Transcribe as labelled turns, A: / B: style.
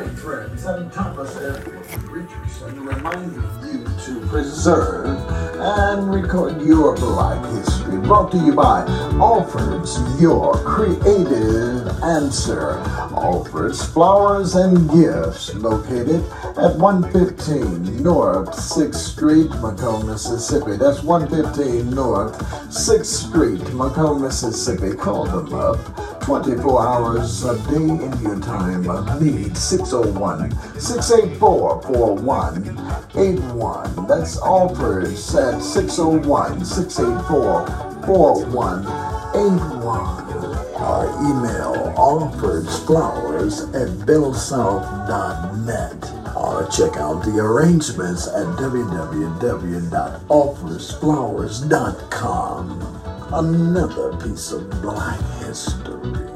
A: Hi, friends. I'm Thomas Edward Richardson, reminding you to preserve and record your Black history. Brought to you by Alfred's Your Creative Answer. Alfred's Flowers and Gifts, located at 115 North 6th Street, McComb, Mississippi. That's 115 North 6th Street, McComb, Mississippi. Call them up. 24 hours a day Indian time need 601 684 4181. That's Alfred's at 601 684 4181. Our email alfredsflowers at bellsouth.net or check out the arrangements at www.alfredsflowers.com. Another piece of black history.